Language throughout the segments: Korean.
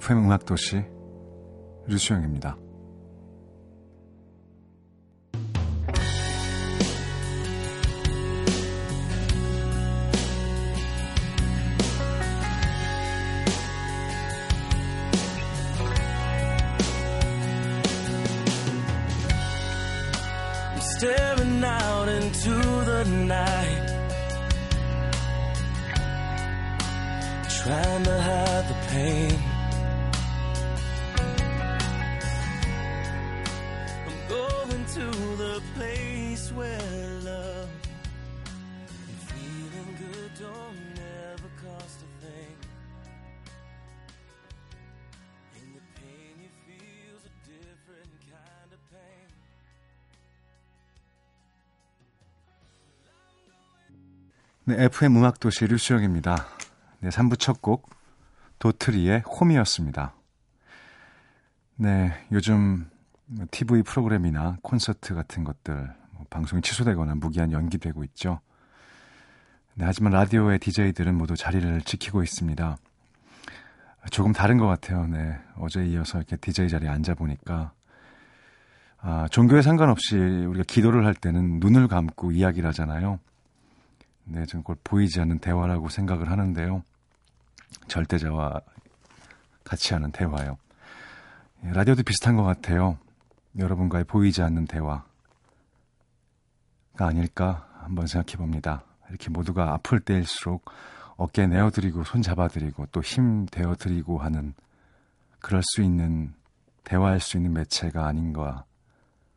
FM 음악도시 류수영입니다. 네, FM 음악도시 류수영입니다. 네, 3부 첫 곡, 도트리의 홈이었습니다. 네, 요즘 TV 프로그램이나 콘서트 같은 것들, 뭐 방송이 취소되거나 무기한 연기되고 있죠. 네, 하지만 라디오의 DJ들은 모두 자리를 지키고 있습니다. 조금 다른 것 같아요. 네, 어제 이어서 이렇게 DJ 자리에 앉아보니까, 아, 종교에 상관없이 우리가 기도를 할 때는 눈을 감고 이야기를 하잖아요. 네, 저는 그걸 보이지 않는 대화라고 생각을 하는데요. 절대자와 같이 하는 대화요. 예, 라디오도 비슷한 것 같아요. 여러분과의 보이지 않는 대화가 아닐까 한번 생각해 봅니다. 이렇게 모두가 아플 때일수록 어깨 내어드리고 손 잡아드리고 또 힘 되어드리고 하는 그럴 수 있는 대화할 수 있는 매체가 아닌가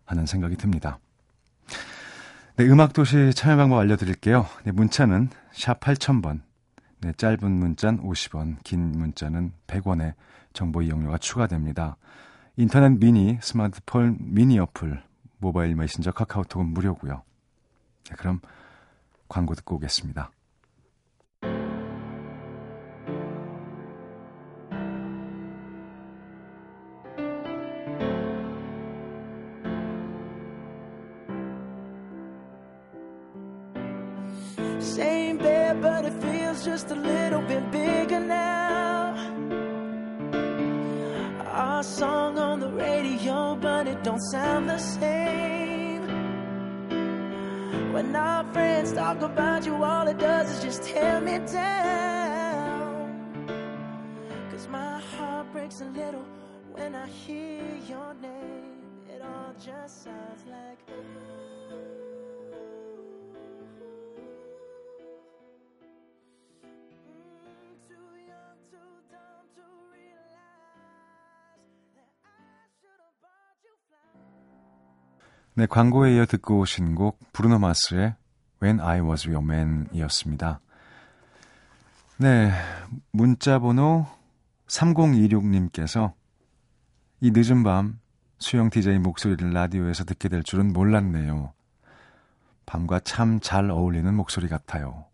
하는 생각이 듭니다. 네, 음악도시 참여 방법 알려드릴게요. 네, 문자는 샵 8000번. 네, 짧은 문자는 50원, 긴 문자는 100원의 정보 이용료가 추가됩니다. 인터넷 미니, 스마트폰 미니 어플, 모바일 메신저 카카오톡은 무료고요. 네, 그럼 광고 듣고 오겠습니다. 네, 광고에 이어 듣고 오신 곡 브루노 마스의 When I Was Your Man 이었습니다. 네, 문자 번호 3026님께서 이 늦은 밤 수영 DJ 목소리를 라디오에서 듣게 될 줄은 몰랐네요. 밤과 참 잘 어울리는 목소리 같아요.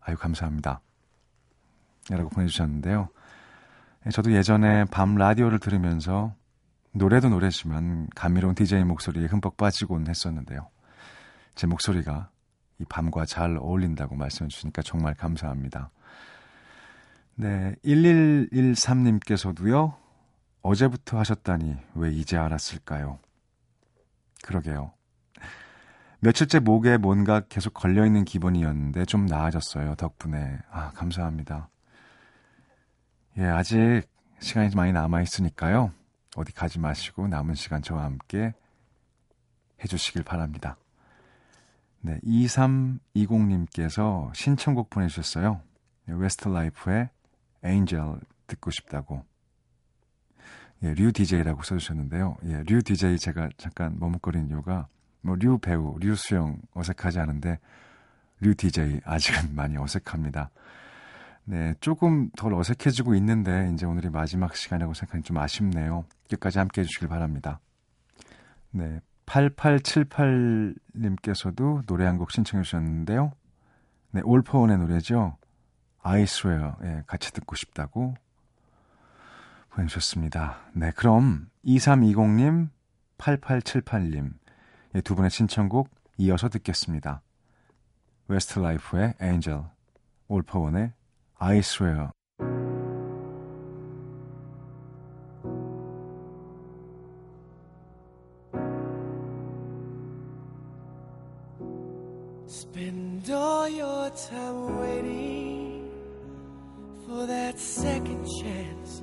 아유, 감사합니다. 라고 보내주셨는데요. 네, 저도 예전에 밤 라디오를 들으면서 노래도 노래지만 감미로운 DJ 목소리에 흠뻑 빠지곤 했었는데요. 제 목소리가 이 밤과 잘 어울린다고 말씀해 주시니까 정말 감사합니다. 네, 1113님께서도요, 어제부터 하셨다니 왜 이제 알았을까요? 그러게요. 며칠째 목에 뭔가 계속 걸려있는 기분이었는데 좀 나아졌어요. 덕분에. 아, 감사합니다. 예, 아직 시간이 많이 남아있으니까요. 어디 가지 마시고 남은 시간 저와 함께 해주시길 바랍니다. 네, 2320님께서 신청곡 보내주셨어요. 웨스트 라이프의 Angel 듣고 싶다고. 예, 류 DJ라고 써주셨는데요. 예, 류 DJ 제가 잠깐 머뭇거린 이유가 뭐 류 배우, 류 수영 어색하지 않은데 류 DJ 아직은 많이 어색합니다. 네, 조금 덜 어색해지고 있는데 이제 오늘이 마지막 시간이라고 생각하니 좀 아쉽네요. 끝까지 함께 해주시길 바랍니다. 네, 8878님께서도 노래 한 곡 신청해 주셨는데요. 네, 올퍼원의 노래죠. I swear, 예, 같이 듣고 싶다고 보내주셨습니다. 네, 그럼 2320님, 8878님 두 분의 신청곡 이어서 듣겠습니다. 웨스트 라이프의 Angel, 올퍼원의 I Swear Spend all your time waiting for that second chance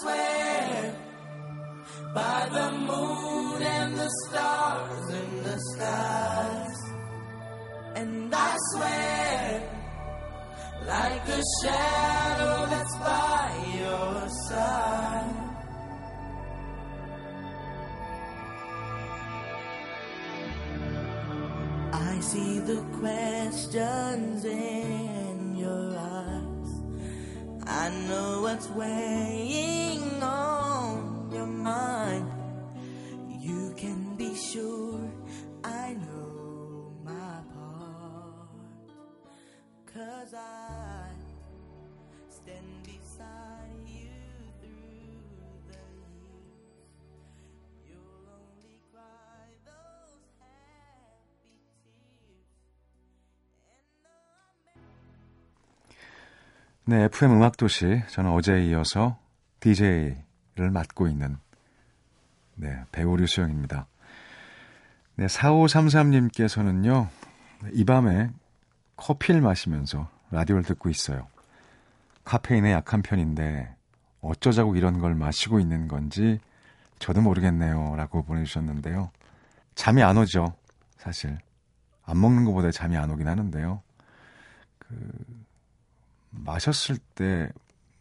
Swear by the moon and the stars in the skies. And I swear, like a shadow that's by your side. I see the questions in your eyes. I know what's weighing on your mind. You can be sure I know my part. Cause I 네, FM 음악도시. 저는 어제에 이어서 DJ를 맡고 있는, 네, 배우 류수영입니다. 네, 4533님께서는요, 이 밤에 커피를 마시면서 라디오를 듣고 있어요. 카페인에 약한 편인데, 어쩌자고 이런 걸 마시고 있는 건지 저도 모르겠네요. 라고 보내주셨는데요. 잠이 안 오죠, 사실. 안 먹는 것보다 잠이 안 오긴 하는데요. 마셨을 때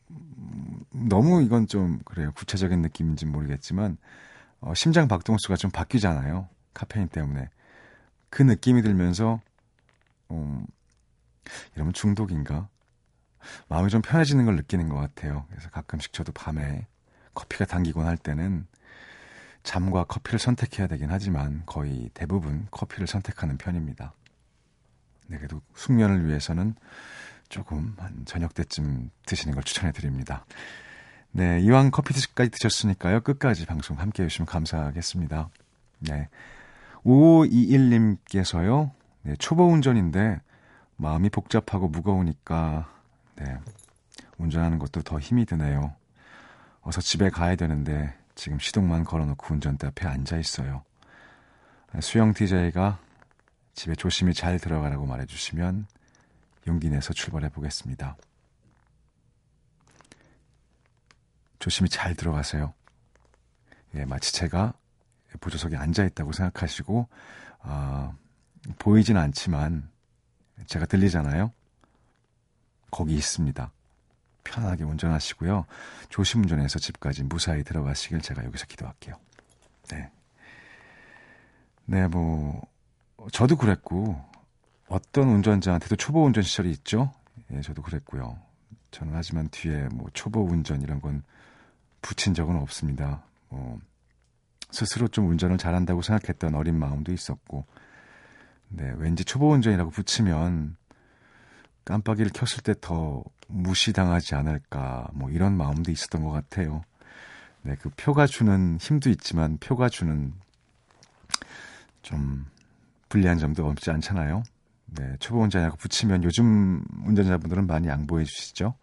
음, 너무 이건 좀 그래요. 구체적인 느낌인지 모르겠지만 어, 심장 박동수가 좀 바뀌잖아요. 카페인 때문에 그 느낌이 들면서 음, 이러면 중독인가? 마음이 좀 편해지는 걸 느끼는 것 같아요. 그래서 가끔씩 저도 밤에 커피가 당기곤 할 때는 잠과 커피를 선택해야 되긴 하지만 거의 대부분 커피를 선택하는 편입니다. 네, 그래도 숙면을 위해서는 조금 한 저녁 때쯤 드시는 걸 추천해 드립니다. 네, 이왕 커피까지 드셨으니까요. 끝까지 방송 함께 해주시면 감사하겠습니다. 네. 5521님께서요. 네, 초보 운전인데 마음이 복잡하고 무거우니까 네. 운전하는 것도 더 힘이 드네요. 어서 집에 가야 되는데 지금 시동만 걸어놓고 운전대 앞에 앉아 있어요. 수영 DJ가 집에 조심히 잘 들어가라고 말해주시면 용기 내서 출발해 보겠습니다. 조심히 잘 들어가세요. 예, 마치 제가 보조석에 앉아 있다고 생각하시고 어, 보이진 않지만 제가 들리잖아요. 거기 있습니다. 편하게 운전하시고요. 조심 운전해서 집까지 무사히 들어가시길 제가 여기서 기도할게요. 네. 네, 뭐 저도 그랬고 어떤 운전자한테도 초보 운전 시절이 있죠. 예, 저도 그랬고요. 저는 하지만 뒤에 뭐 초보 운전 이런 건 붙인 적은 없습니다. 뭐 스스로 좀 운전을 잘한다고 생각했던 어린 마음도 있었고, 네, 왠지 초보 운전이라고 붙이면 깜빡이를 켰을 때 더 무시당하지 않을까, 뭐 이런 마음도 있었던 것 같아요. 네, 그 표가 주는 힘도 있지만 표가 주는 좀 불리한 점도 없지 않잖아요. 네, 초보 운전이라고 붙이면 요즘 운전자분들은 많이 양보해 주시죠.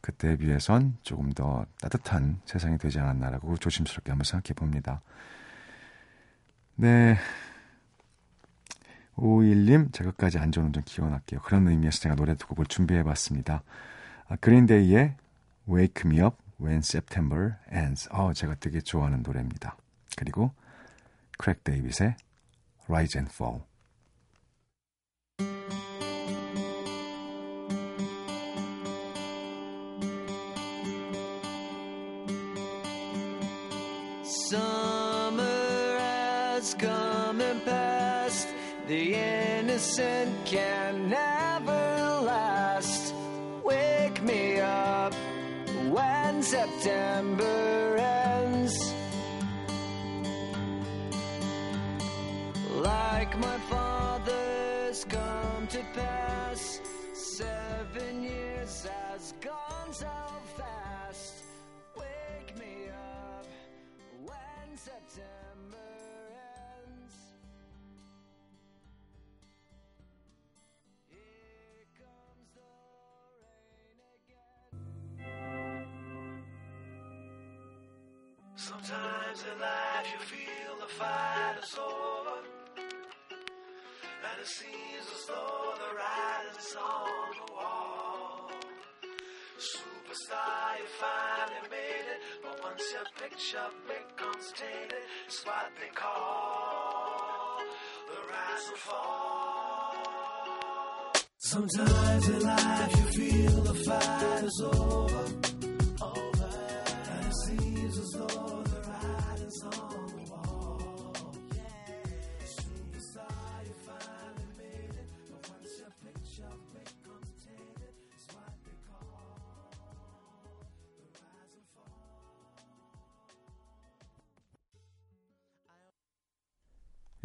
그때에 비해선 조금 더 따뜻한 세상이 되지 않았나라고 조심스럽게 한번 생각해 봅니다. 네. 51님, 제가 끝까지 안전운전 기원할게요. 그런 의미에서 제가 노래 두 곡을 준비해 봤습니다. 아, 그린데이의 Wake Me Up When September Ends. 어, 제가 되게 좋아하는 노래입니다. 그리고 크랙 데이빗의 Rise and Fall. Summer has come and passed, The innocent can never last. Wake me up when September Sometimes in life you feel the fight is over. And it seems as though the writing's on the wall. Superstar, you finally made it. But once your picture becomes tainted, it's what they call the rise and fall. Sometimes in life you feel the fight is over.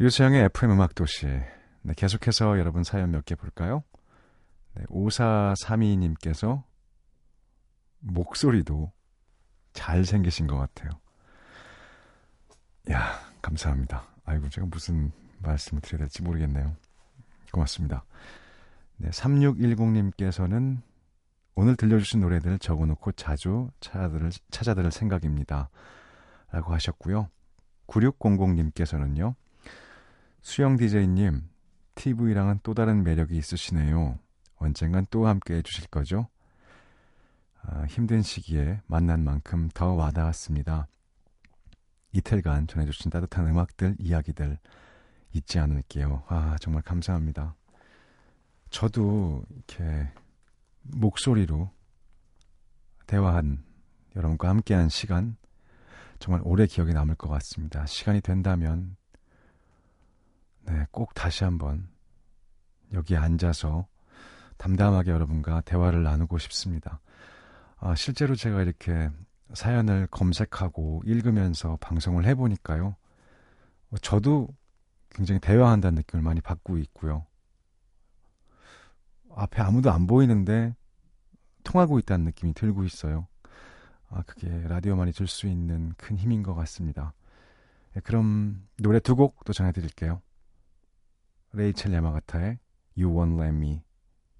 유수영의 FM 음악 도시. 네, 계속해서 여러분 사연 몇 개 볼까요? 네, 5432님께서 목소리도 잘생기신 것 같아요. 야, 감사합니다. 아이고, 제가 무슨 말씀을 드려야 될지 모르겠네요. 고맙습니다. 네, 3610님께서는 오늘 들려주신 노래들 적어놓고 자주 찾아들을, 찾아들을 생각입니다. 라고 하셨고요. 9600님께서는요. 수영 DJ님, TV랑은 또 다른 매력이 있으시네요. 언젠간 또 함께 해주실 거죠? 아, 힘든 시기에 만난 만큼 더 와닿았습니다. 이틀간 전해주신 따뜻한 음악들, 이야기들 잊지 않을게요. 아, 정말 감사합니다. 저도 이렇게 목소리로 대화한 여러분과 함께한 시간 정말 오래 기억에 남을 것 같습니다. 시간이 된다면 네, 꼭 다시 한번 여기에 앉아서 담담하게 여러분과 대화를 나누고 싶습니다. 아, 실제로 제가 이렇게 사연을 검색하고 읽으면서 방송을 해보니까요. 저도 굉장히 대화한다는 느낌을 많이 받고 있고요. 앞에 아무도 안 보이는데 통하고 있다는 느낌이 들고 있어요. 아, 그게 라디오만이 줄 수 있는 큰 힘인 것 같습니다. 네, 그럼 노래 두 곡 또 전해드릴게요. 레이첼 야마가타의 You Won't Let Me,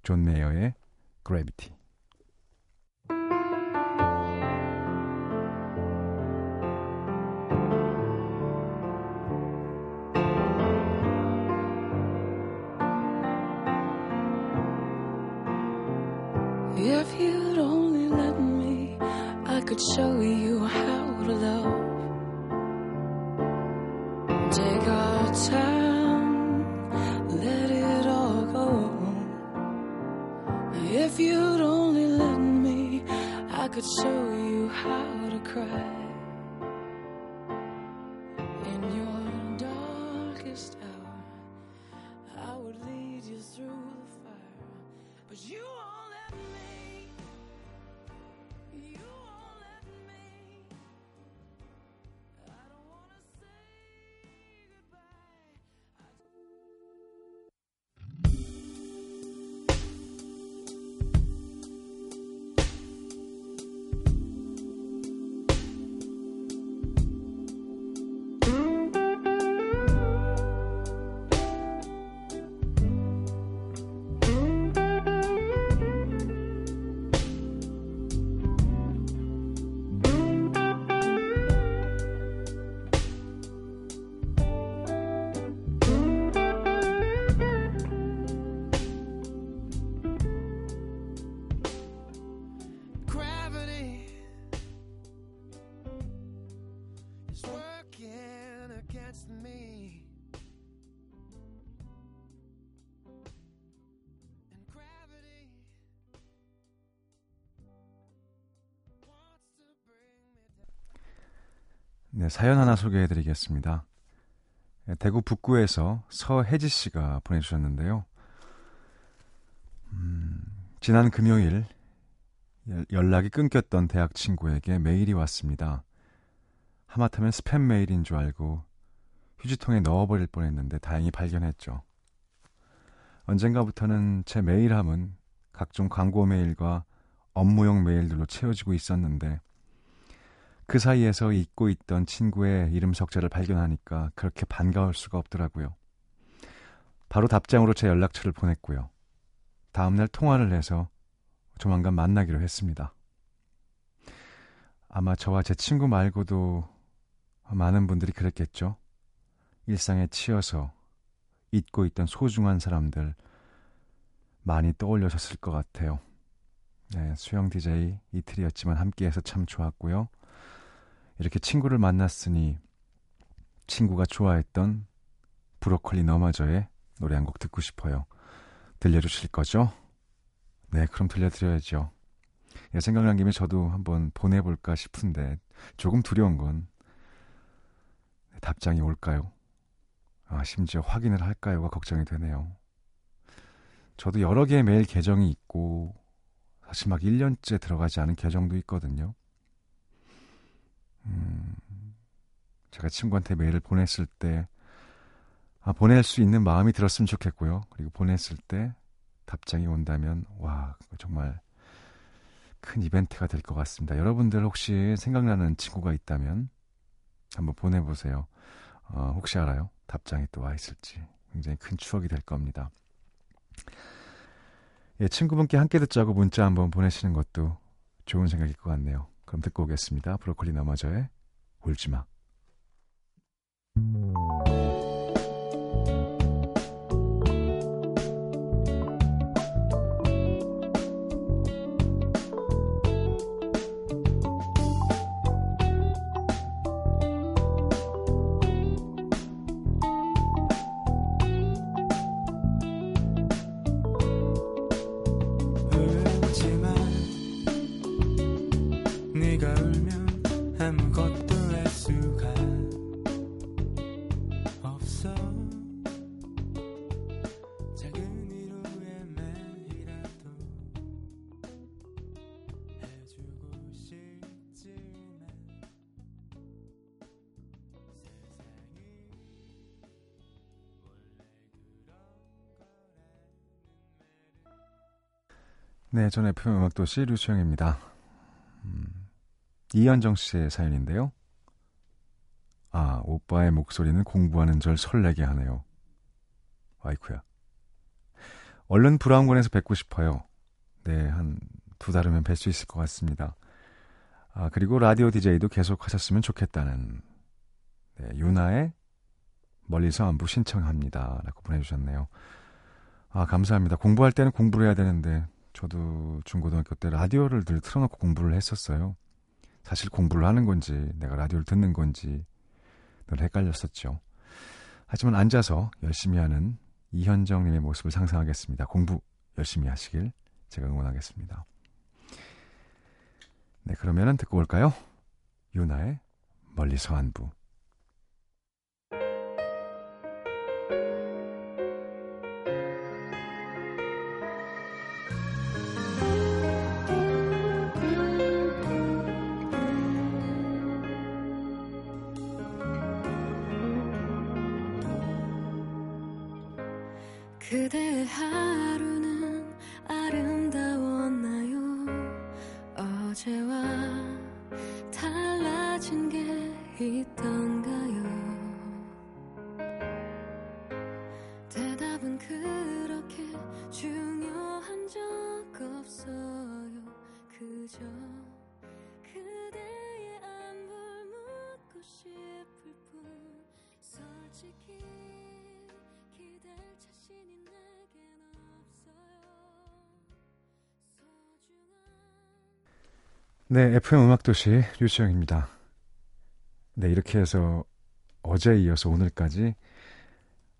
존 메이어의 Gravity. Show you show you how to cry. 네, 사연 하나 소개해 드리겠습니다. 예, 대구 북구에서 서혜지 씨가 보내주셨는데요. 음, 지난 금요일 연락이 끊겼던 대학 친구에게 메일이 왔습니다. 하마터면 스팸 메일인 줄 알고 휴지통에 넣어버릴 뻔했는데 다행히 발견했죠. 언젠가부터는 제 메일함은 각종 광고 메일과 업무용 메일들로 채워지고 있었는데 그 사이에서 잊고 있던 친구의 이름 석자를 발견하니까 그렇게 반가울 수가 없더라고요. 바로 답장으로 제 연락처를 보냈고요. 다음날 통화를 해서 조만간 만나기로 했습니다. 아마 저와 제 친구 말고도 많은 분들이 그랬겠죠. 일상에 치여서 잊고 있던 소중한 사람들 많이 떠올려졌을 것 같아요. 네, 수영 DJ 이틀이었지만 함께해서 참 좋았고요. 이렇게 친구를 만났으니 친구가 좋아했던 브로콜리 너마저의 노래 한 곡 듣고 싶어요. 들려주실 거죠? 네, 그럼 들려드려야죠. 예, 생각난 김에 저도 한번 보내볼까 싶은데 조금 두려운 건 답장이 올까요? 아, 심지어 확인을 할까요가 걱정이 되네요. 저도 여러 개의 메일 계정이 있고 사실 막 1년째 들어가지 않은 계정도 있거든요. 음, 제가 친구한테 메일을 보냈을 때 아, 보낼 수 있는 마음이 들었으면 좋겠고요. 그리고 보냈을 때 답장이 온다면 와 정말 큰 이벤트가 될 것 같습니다. 여러분들 혹시 생각나는 친구가 있다면 한번 보내보세요. 어, 혹시 알아요? 답장이 또 와 있을지 굉장히 큰 추억이 될 겁니다. 예, 친구분께 함께 듣자고 문자 한번 보내시는 것도 좋은 생각일 것 같네요. 그럼 듣고 오겠습니다. 브로콜리 울지마. 울지마 네, 전 FM 음악도시 류수영입니다. 음, 이현정 씨의 사연인데요. 아, 오빠의 목소리는 공부하는 절 설레게 하네요. 와이쿠야. 얼른 브라운관에서 뵙고 싶어요. 네, 한 두 달이면 뵐 수 있을 것 같습니다. 아, 그리고 라디오 DJ도 계속 하셨으면 좋겠다는 네, 유나의 멀리서 안부 신청합니다. 라고 보내주셨네요. 아, 감사합니다. 공부할 때는 공부를 해야 되는데 저도 중고등학교 때 라디오를 늘 틀어놓고 공부를 했었어요. 사실 공부를 하는 건지 내가 라디오를 듣는 건지 늘 헷갈렸었죠. 하지만 앉아서 열심히 하는 이현정님의 모습을 상상하겠습니다. 공부 열심히 하시길 제가 응원하겠습니다. 네, 그러면은 듣고 올까요? 유나의 멀리서 안부. 하루는 아름다웠나요? 어제와 달라진 게 있던 네, FM 음악도시 류수영입니다. 네, 이렇게 해서 어제 이어서 오늘까지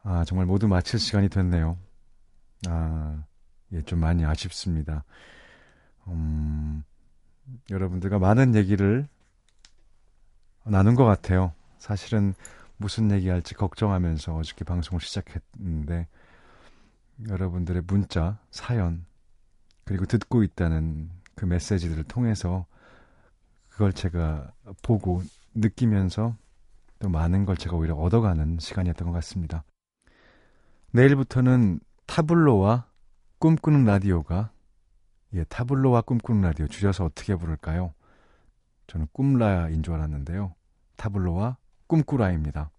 아, 정말 모두 마칠 시간이 됐네요. 아, 예, 좀 많이 아쉽습니다. 음, 여러분들과 많은 얘기를 나눈 것 같아요. 사실은 무슨 얘기할지 걱정하면서 어저께 방송을 시작했는데 여러분들의 문자, 사연 그리고 듣고 있다는 그 메시지들을 통해서 그걸 제가 보고 느끼면서 또 많은 걸 제가 오히려 얻어가는 시간이었던 것 같습니다. 내일부터는 타블로와 꿈꾸는 라디오가 예, 타블로와 꿈꾸는 라디오 줄여서 어떻게 부를까요? 저는 꿈라인 줄 알았는데요. 타블로와 꿈꾸라입니다.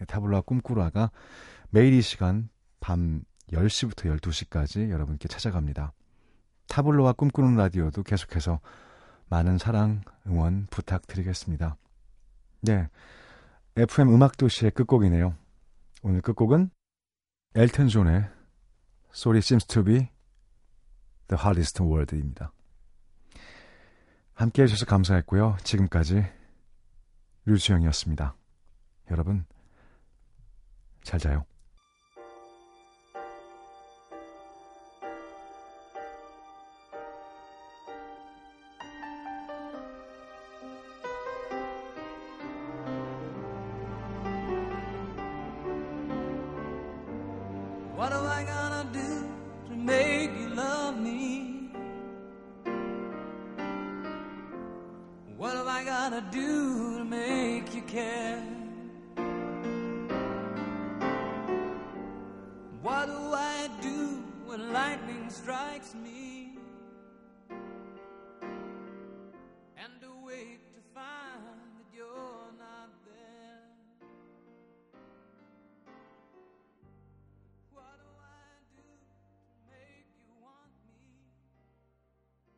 예, 타블로와 꿈꾸라가 매일 이 시간 밤 10시부터 12시까지 여러분께 찾아갑니다. 타블로와 꿈꾸는 라디오도 계속해서 많은 사랑, 응원 부탁드리겠습니다. 네. FM 음악도시의 끝곡이네요. 오늘 끝곡은 엘튼 존의 Sorry Seems to be The Hardest Word입니다. 함께 해주셔서 감사했고요. 지금까지 류수영이었습니다. 여러분, 잘 자요. What am I gonna do to make you love me? What am I gonna do to make you care?